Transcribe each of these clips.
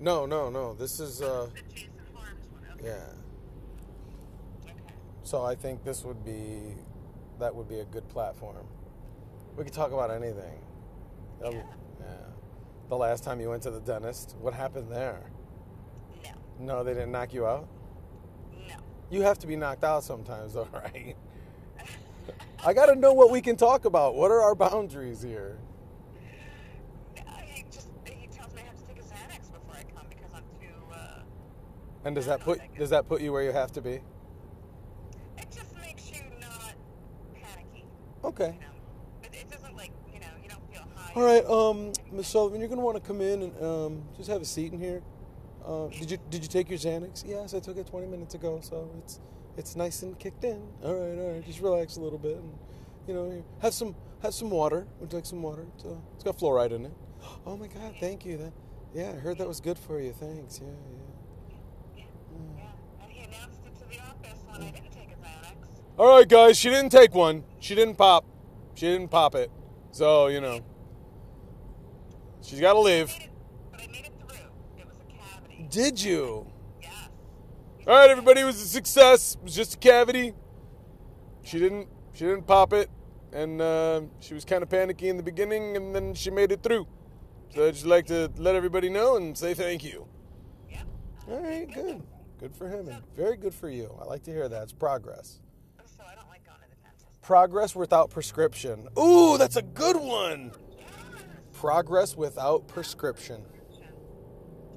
No, no, no. This is uh, The Jason Farms one. Okay. yeah. Okay. So I think this would be that would be a good platform. We could talk about anything. Um, Yeah. yeah. The last time you went to the dentist, what happened there? No. No, they didn't knock you out. No. You have to be knocked out sometimes, though, right? I got to know what we can talk about. What are our boundaries here? He just he tells me I have to take a Xanax before I come because I'm too. Uh, And does that put does that put you where you have to be? it just makes you not panicky. Okay. You know, it, it doesn't like you know you don't feel high. All right, um, Miss Sullivan, you're gonna want to come in and um, just have a seat in here. Uh, did you did you take your Xanax? Yes, I took it 20 minutes ago, so it's it's nice and kicked in. All right, all right, just relax a little bit, and you know, have some have some water. Would you like some water? It's, uh, it's got fluoride in it. Oh my God, thank you. That, yeah, I heard that was good for you. Thanks. Yeah, yeah. Yeah, yeah. And he announced it to the office when I didn't take a Xanax. All right, guys, she didn't take one. She didn't pop. She didn't pop it. So you know, she's got to I live. made it, but I made it through. It was a cavity. Did you? Yes. All right, everybody, it was a success. It was just a cavity. She didn't. She didn't pop it, and uh, she was kind of panicky in the beginning, and then she made it through. So I'd just like to let everybody know and say thank you. Yep. All right, good. Good for him, and very good for you. I like to hear that. It's progress. So I don't like going to the dentist. Progress without prescription. Ooh, that's a good one. Progress without prescription.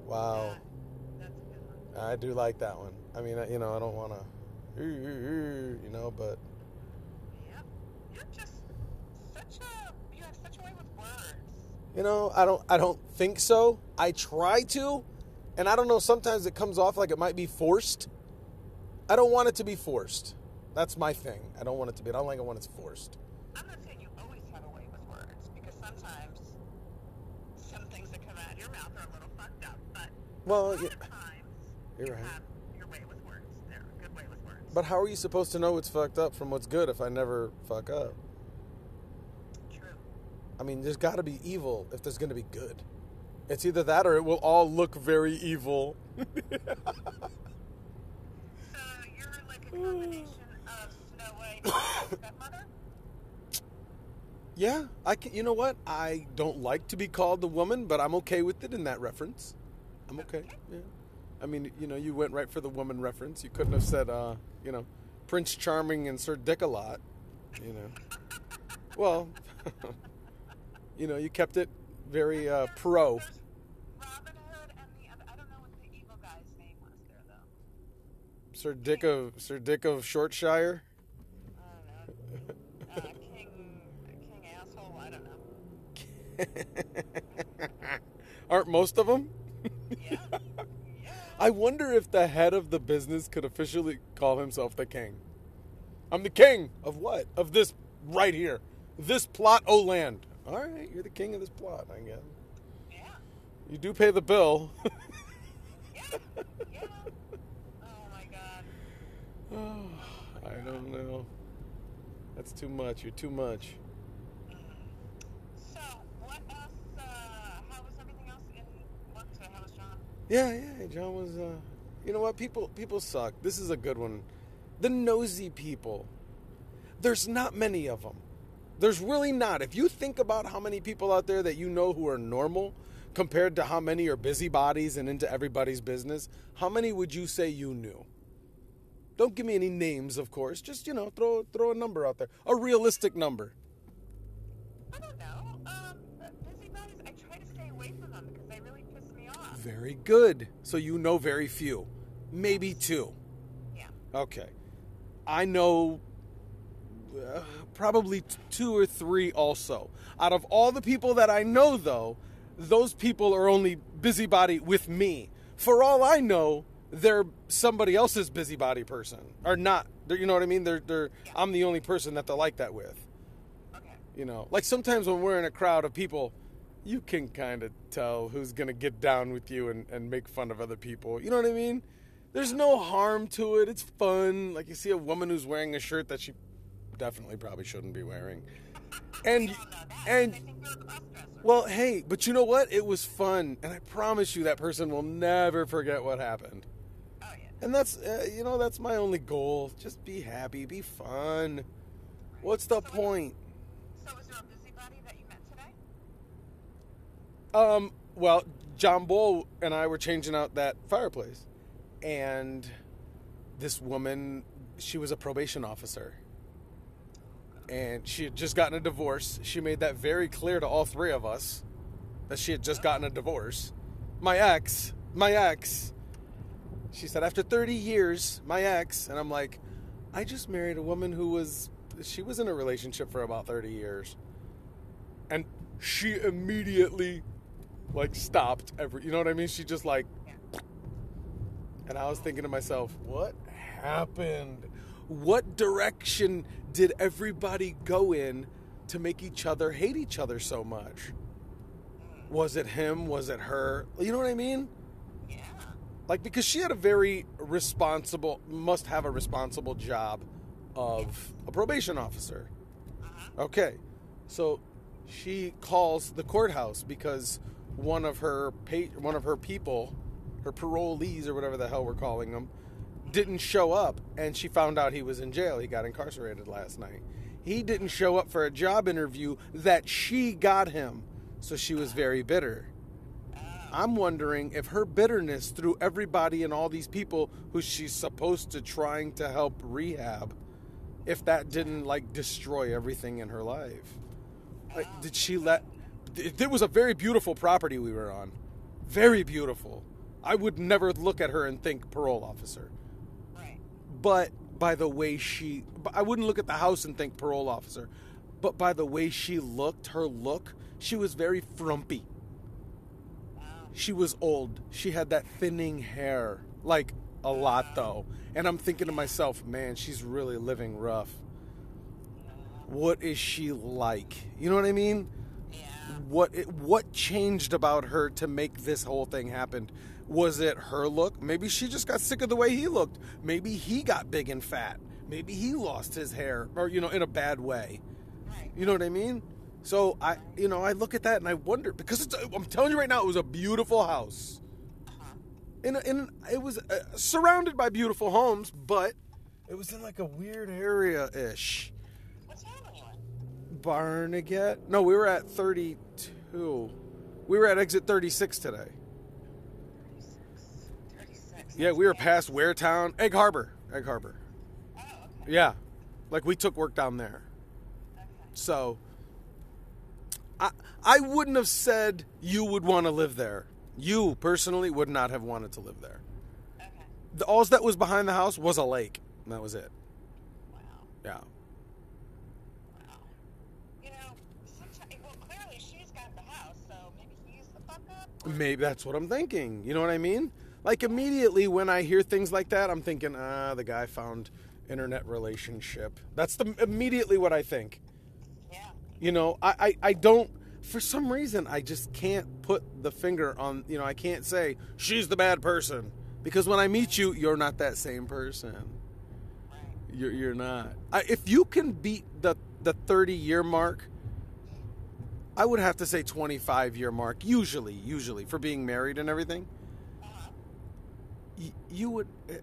Wow. I do like that one. I mean, you know, I don't want to, you know, but. You know, I don't I don't think so. I try to, and I don't know, sometimes it comes off like it might be forced. I don't want it to be forced. That's my thing. I don't want it to be. I don't like it when it's forced. I'm not saying you always have a way with words because sometimes some things that come out of your mouth are a little fucked up, but Well, a yeah, times you're you right. have your way with words. They're a good way with words. But how are you supposed to know what's fucked up from what's good if I never fuck up? True. I mean, there's got to be evil if there's going to be good. It's either that or it will all look very evil. So you're like a combination of Snow White and stepmother? yeah, I can. You know what? I don't like to be called the woman, but I'm okay with it in that reference. I'm okay. Yeah. I mean, you know, you went right for the woman reference. You couldn't have said, uh, you know, Prince Charming and Sir Dick a lot. You know. Well, you know, you kept it very uh, pro. There's Robin Hood and the other I don't know what the evil guy's name was there though. Sir Dick of Sir Dick of Shortshire. I don't know. Uh, King King asshole, I don't know. Aren't most of them? Yeah. Yeah. I wonder if the head of the business could officially call himself the king. I'm the king of what? Of this right here. This plot o land. All right, you're the king of this plot, I guess. Yeah. You do pay the bill. Yeah. Yeah. Oh my god. oh, I don't know. That's too much. You're too much. So, what else? Uh, how was everything else in work today? How was John? Yeah, yeah. John was. Uh, you know what? People, people suck. This is a good one. The nosy people. There's not many of them. There's really not. If you think about how many people out there that you know who are normal compared to how many are busybodies and into everybody's business, how many would you say you knew? Don't give me any names, of course. Just you know, throw throw a number out there, a realistic number. I don't know. Very good. So you know very few, maybe two. Yeah. Okay. I know uh, probably t- two or three also. Out of all the people that I know, though, those people are only busybody with me. For all I know, they're somebody else's busybody person. Or not. They're, you know what I mean? They're, they're, I'm the only person that they're like that with. Okay. You know, like sometimes when we're in a crowd of people, you can kind of tell who's going to get down with you and, and make fun of other people. You know what I mean? There's no harm to it. It's fun. Like you see a woman who's wearing a shirt that she definitely probably shouldn't be wearing. And We all know that. and they think you're a cross-dresser. well, hey, but you know what? It was fun, and I promise you that person will never forget what happened. Oh yeah. And that's uh, you know that's my only goal. Just be happy, be fun. What's the point? So was there a busybody that you met today? Um, well, John Bull and I were changing out that fireplace, and this woman, she was a probation officer, and she had just gotten a divorce. She made that very clear to all three of us that she had just gotten a divorce. My ex, my ex. She said after 30 years, my ex, and I'm like, I just married a woman who was she was in a relationship for about 30 years. And she immediately like stopped every you know what I mean? She just like Yeah. and I was thinking to myself, what happened? What direction did everybody go in to make each other hate each other so much? Was it him? Was it her? You know what I mean? Yeah. Like because she had a very responsible must have a responsible job of a probation officer. Uh-huh. Okay. So she calls the courthouse because one of her pa- one of her people, her parolees or whatever the hell we're calling them, didn't show up and she found out he was in jail. He got incarcerated last night. He didn't show up for a job interview that she got him. So she was very bitter. I'm wondering if her bitterness through everybody and all these people who she's supposed to trying to help rehab, if that didn't like destroy everything in her life. Like, did she let? It was a very beautiful property we were on, very beautiful. I would never look at her and think parole officer, Right. but by the way she, I wouldn't look at the house and think parole officer, but by the way she looked, her look, she was very frumpy. Wow. She was old. She had that thinning hair, like a lot though. And I'm thinking to myself, man, she's really living rough. What is she like? You know what I mean? What it, what changed about her to make this whole thing happen? Was it her look? Maybe she just got sick of the way he looked. Maybe he got big and fat. Maybe he lost his hair or you know in a bad way. Right. You know what I mean? So I, you know, I look at that and I wonder because it's. I'm telling you right now, it was a beautiful house. Uh-huh. In, a, in it was uh, surrounded by beautiful homes, but it was in like a weird area ish. What town are you in? Barnegat? No, we were at 32. We were at exit 36 today. 36. 36. Yeah, we were past Waretown, Egg Harbor, Egg Harbor. Oh, okay. Yeah, like we took work down there. Okay. So I I wouldn't have said you would want to live there. You personally would not have wanted to live there. Okay. The all that was behind the house was a lake. And that was it. Wow. Yeah. Wow. You know, sometimes, well, clearly she's got the house, so maybe he's the fuck up. or- Maybe that's what I'm thinking. You know what I mean? Like immediately when I hear things like that, I'm thinking, ah, the guy found internet relationship. That's the immediately what I think. Yeah. You know, I, I, I don't for some reason I just can't put the finger on you know, I can't say she's the bad person. Because when I meet you, you're not that same person. Right. You're, you're not. I, if you can beat the the 30 year mark, I would have to say 25 year mark. Usually, usually for being married and everything, you would uh,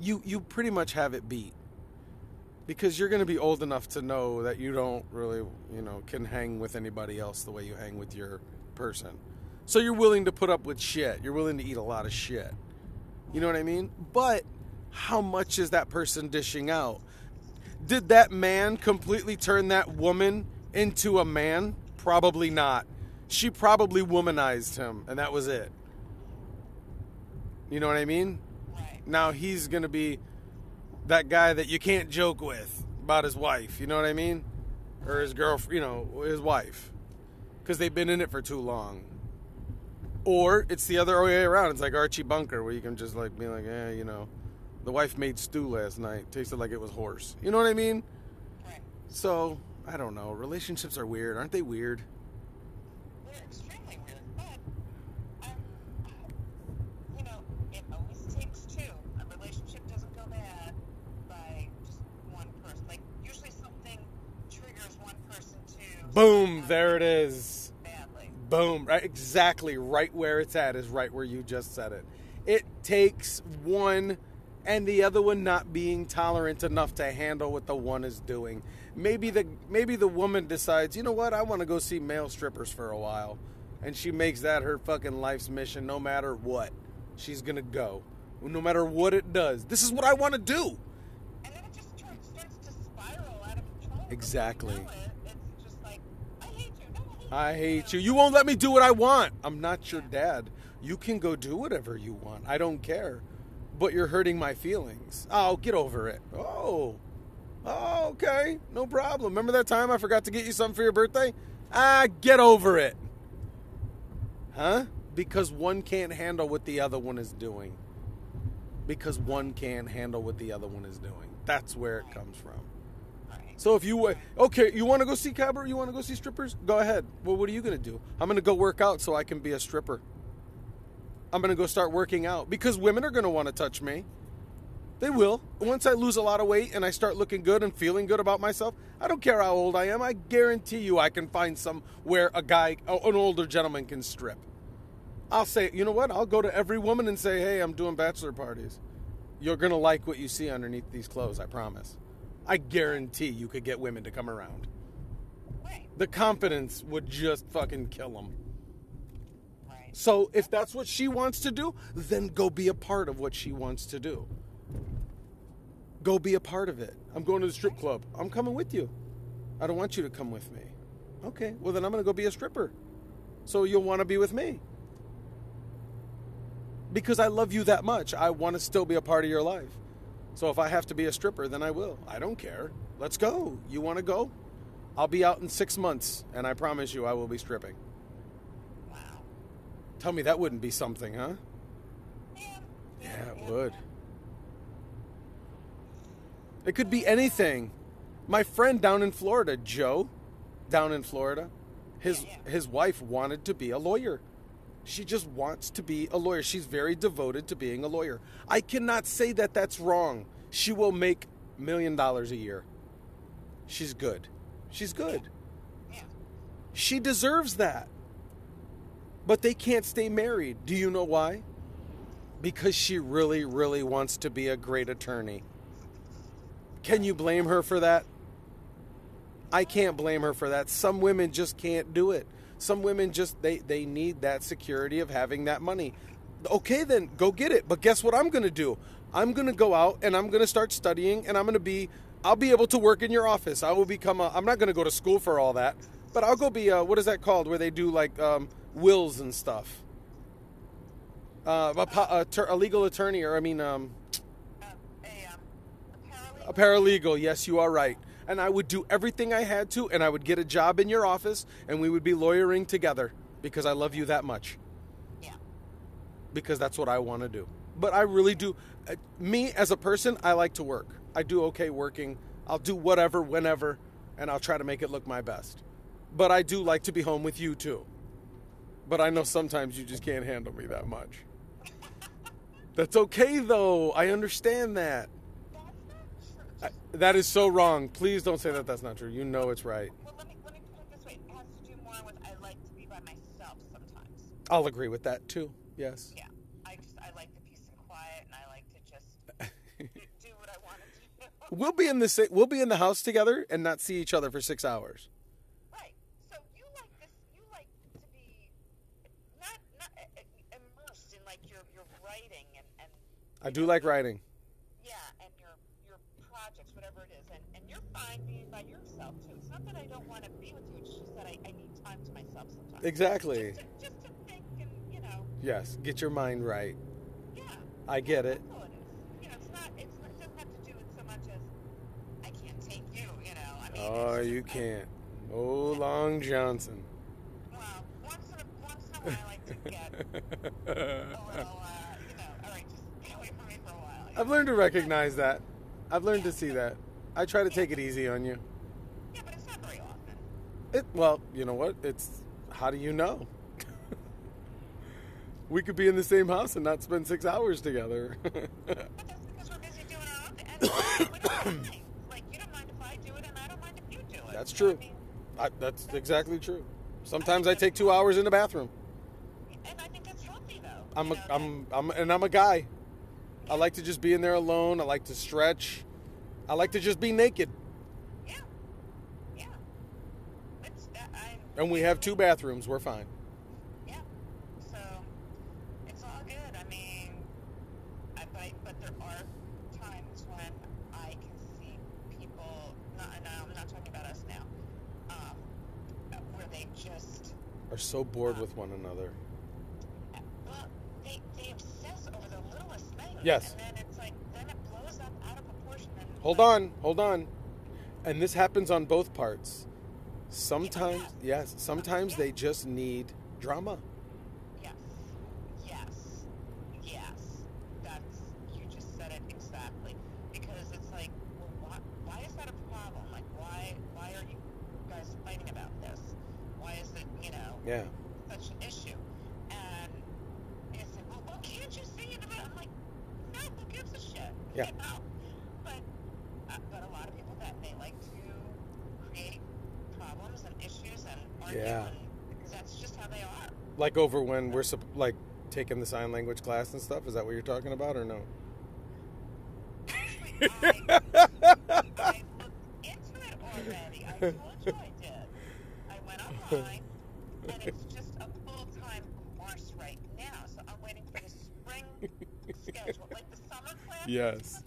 you you pretty much have it beat because you're going to be old enough to know that you don't really you know can hang with anybody else the way you hang with your person. So you're willing to put up with shit. You're willing to eat a lot of shit. You know what I mean? But how much is that person dishing out? Did that man completely turn that woman into a man? Probably not. She probably womanized him, and that was it. You know what I mean? Right. Now he's going to be that guy that you can't joke with about his wife. You know what I mean? Or his girlfriend, you know, his wife. Because they've been in it for too long. Or it's the other way around. It's like Archie Bunker, where you can just like be like, eh, you know, the wife made stew last night. Tasted like it was horse. You know what I mean? Right. So, I don't know. Relationships are weird. Aren't they weird? They're extremely weird, but um, you know, it always takes two. A relationship doesn't go bad by just one person. Like usually something triggers one person to Boom, there it is. badly. Boom, right exactly right where it's at is right where you just said it. It takes one and the other one not being tolerant enough to handle what the one is doing. Maybe the maybe the woman decides, "You know what? I want to go see male strippers for a while." And she makes that her fucking life's mission no matter what. She's going to go. No matter what it does. This is what I want to do. And then it just turns, starts to spiral out of control. Before you Exactly. know it, it's just like, I hate you. No, I hate I hate you. You won't let me do what I want. I'm not your dad. You can go do whatever you want. I don't care. But you're hurting my feelings. Oh, get over it. Oh. Oh, okay. No problem. Remember that time I forgot to get you something for your birthday? Ah, get over it. Huh? Because one can't handle what the other one is doing. Because one can't handle what the other one is doing. That's where it comes from. So if you okay, you want to go see cabaret? You want to go see strippers? Go ahead. Well, what are you gonna do? I'm gonna go work out so I can be a stripper. I'm gonna go start working out because women are gonna want to touch me. They will. Once I lose a lot of weight and I start looking good and feeling good about myself, I don't care how old I am. I guarantee you, I can find somewhere a guy, an older gentleman, can strip. I'll say, you know what? I'll go to every woman and say, hey, I'm doing bachelor parties. You're gonna like what you see underneath these clothes. I promise. I guarantee you could get women to come around. Right. The confidence would just fucking kill them. Right. So if that's what she wants to do, then go be a part of what she wants to do. Go be a part of it. I'm going to the strip club. I'm coming with you. I don't want you to come with me. Okay, well then I'm going to go be a stripper. So you'll want to be with me. Because I love you that much. I want to still be a part of your life. So if I have to be a stripper, then I will. I don't care. Let's go. You want to go? I'll be out in six months, and I promise you I will be stripping. Wow. Tell me that wouldn't be something, huh? Yeah. Yeah, it would. It could be anything. My friend down in Florida, Joe, down in Florida, his Yeah, yeah. his wife wanted to be a lawyer. She just wants to be a lawyer. She's very devoted to being a lawyer. I cannot say that that's wrong. She will make million dollars a year. She's good. She's good. Yeah. She deserves that. But they can't stay married. Do you know why? Because she really, really wants to be a great attorney. Can you blame her for that? I can't blame her for that. Some women just can't do it. Some women just they they need that security of having that money. Okay then, go get it. But guess what I'm going to do? I'm going to go out and I'm going to start studying and I'm going to be I'll be able to work in your office. I will become a I'm not going to go to school for all that, but I'll go be a what is that called where they do like um, wills and stuff. Uh, a, a, a legal attorney or I mean um, a paralegal, yes, you are right. And I would do everything I had to, and I would get a job in your office, and we would be lawyering together because I love you that much. Yeah. Because that's what I want to do. But I really do. uh, Me as a person, I like to work. I do okay working. I'll do whatever, whenever, and I'll try to make it look my best. But I do like to be home with you too. But I know sometimes you just can't handle me that much. That's okay though. I understand that. That's not true. I, that is so wrong. Please don't say that that's not true. You know it's right. Well, let me let me put it this way. It has to do more with I like to be by myself sometimes. I'll agree with that too. Yes. Yeah. I just I like the peace and quiet, and I like to just do, do what I want to do. We'll be in the we'll be in the house together and not see each other for 6 hours. Right. So you like this? You like to be not not uh, uh, immersed in like your your writing and and I do like writing. yeah, and your your projects, whatever it is, and and you're fine being by yourself too. It's not that I don't want to be with you. It's just that I, I need time to myself sometimes. Exactly. Just to, just to think and you know, Yes, get your mind right. yeah. I get it. That's all it is. You know, it's not. It's it doesn't have to do with so much as I can't take you. You know. I mean. Oh, you can't. Oh, Long Johnson. Well, once in a once in a while, I like to get a little. Uh, you know, all right, just get away from me for a while. I've know? learned to recognize that. I've learned to see that. I try to take it easy on you. Yeah, but it's not very often. It, well, you know what? It's how do you know? we could be in the same house and not spend six hours together. But that's because we're busy doing our own thing. And we do our own thing. Like you don't mind if I do it, and I don't mind if you do it. That's true. I mean? I, that's exactly true. Sometimes I take two hours in the bathroom. And I think that's healthy, though. I'm a, know, I'm, I'm, and I'm a guy. I like to just be in there alone. I like to stretch. I like to just be naked. Yeah. Yeah. It's, that, I, And we have two bathrooms. We're fine. Yeah. So it's all good. I mean, I, but, I- but there are times when I can see people. Not, no, I'm not talking about us now. Um, where they just Are so bored with one another. well, they they obsess over the littlest thing. Yes. And then it's like then it blows up out of proportion. And Hold on, hold on. And this happens on both parts. Sometimes, yes, sometimes they just need drama. Yes. Yes. Yes. That's you just said it exactly. Because it's like, well, why, why is that a problem? Like, why why are you guys fighting about this? Why is it you know Yeah. such an issue? And it's like, well, well can't you see it? I'm like, no, who gives a shit? Yeah. You know? But uh, but a lot of people that they like to create problems and Yeah. that's just how they are. Like over when we're like taking the sign language class and stuff. Is that what you're talking about or no? Actually, I, I looked into it already. I told you I did. I went online, and it's just a full-time course right now. So I'm waiting for the spring schedule, like the summer class. Yes.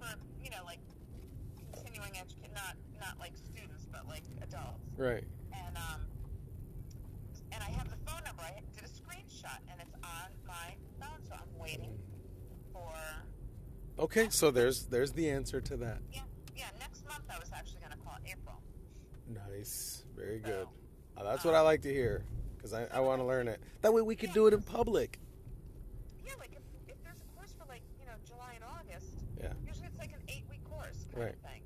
For you know, like continuing education, not not like students, but like adults. Right. And um, and I have the phone number. I did a screenshot, and it's on my phone. So I'm waiting for. Okay, so there's there's the answer to that. Yeah, yeah. Next month, I was actually going to call April. Nice. Very good. Uh, that's what I like to hear because I, I want to learn it. That way we could do it in public. Yeah, like if, if there's a course for like you know July and August, Yeah. usually it's like an eight week course kind Right. of thing,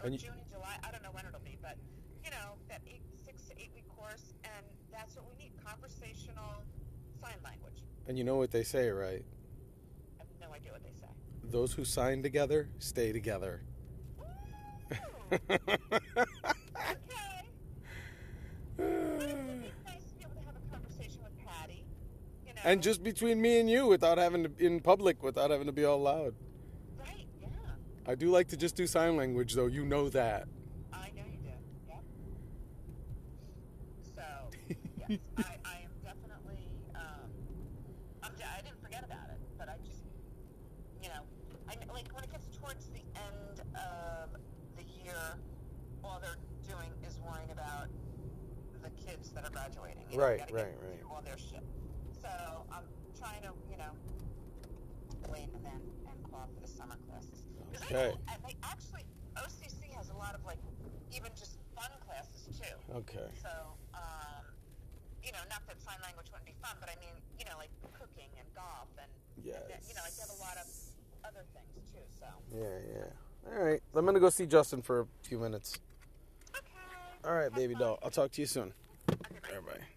or And you- June and July. I don't know when it'll be, but you know that eight six to eight week course, and that's what we need: conversational sign language. And you know what they say, right? I have no idea what they say. Those who sign together stay together. Okay. But it would be nice to be able to have a conversation with Patty. You know. and just between me and you, without having to in public, without having to be all loud. right, yeah. I do like to just do sign language, though. You know that. I know you did. Yeah. So yes, I, I am definitely. Um, I'm, de- I didn't forget about it, but I just, you know, I kn- like when it gets towards the end of the year, all they're doing is worrying about the kids that are graduating. You know, Right, right, right. All their shit. So I'm trying to, you know, wait and then and call for the summer classes. Okay. I, like actually, OCC has a lot of like even just fun classes too. Okay. So, um, you know, not that sign language wouldn't be fun, but I mean, you know, like cooking and golf and Yes. and, you know, like they have a lot of other things too. So, Yeah, yeah. All right. I'm gonna go see Justin for a few minutes. okay. All right, baby doll. I'll talk to you soon. Bye.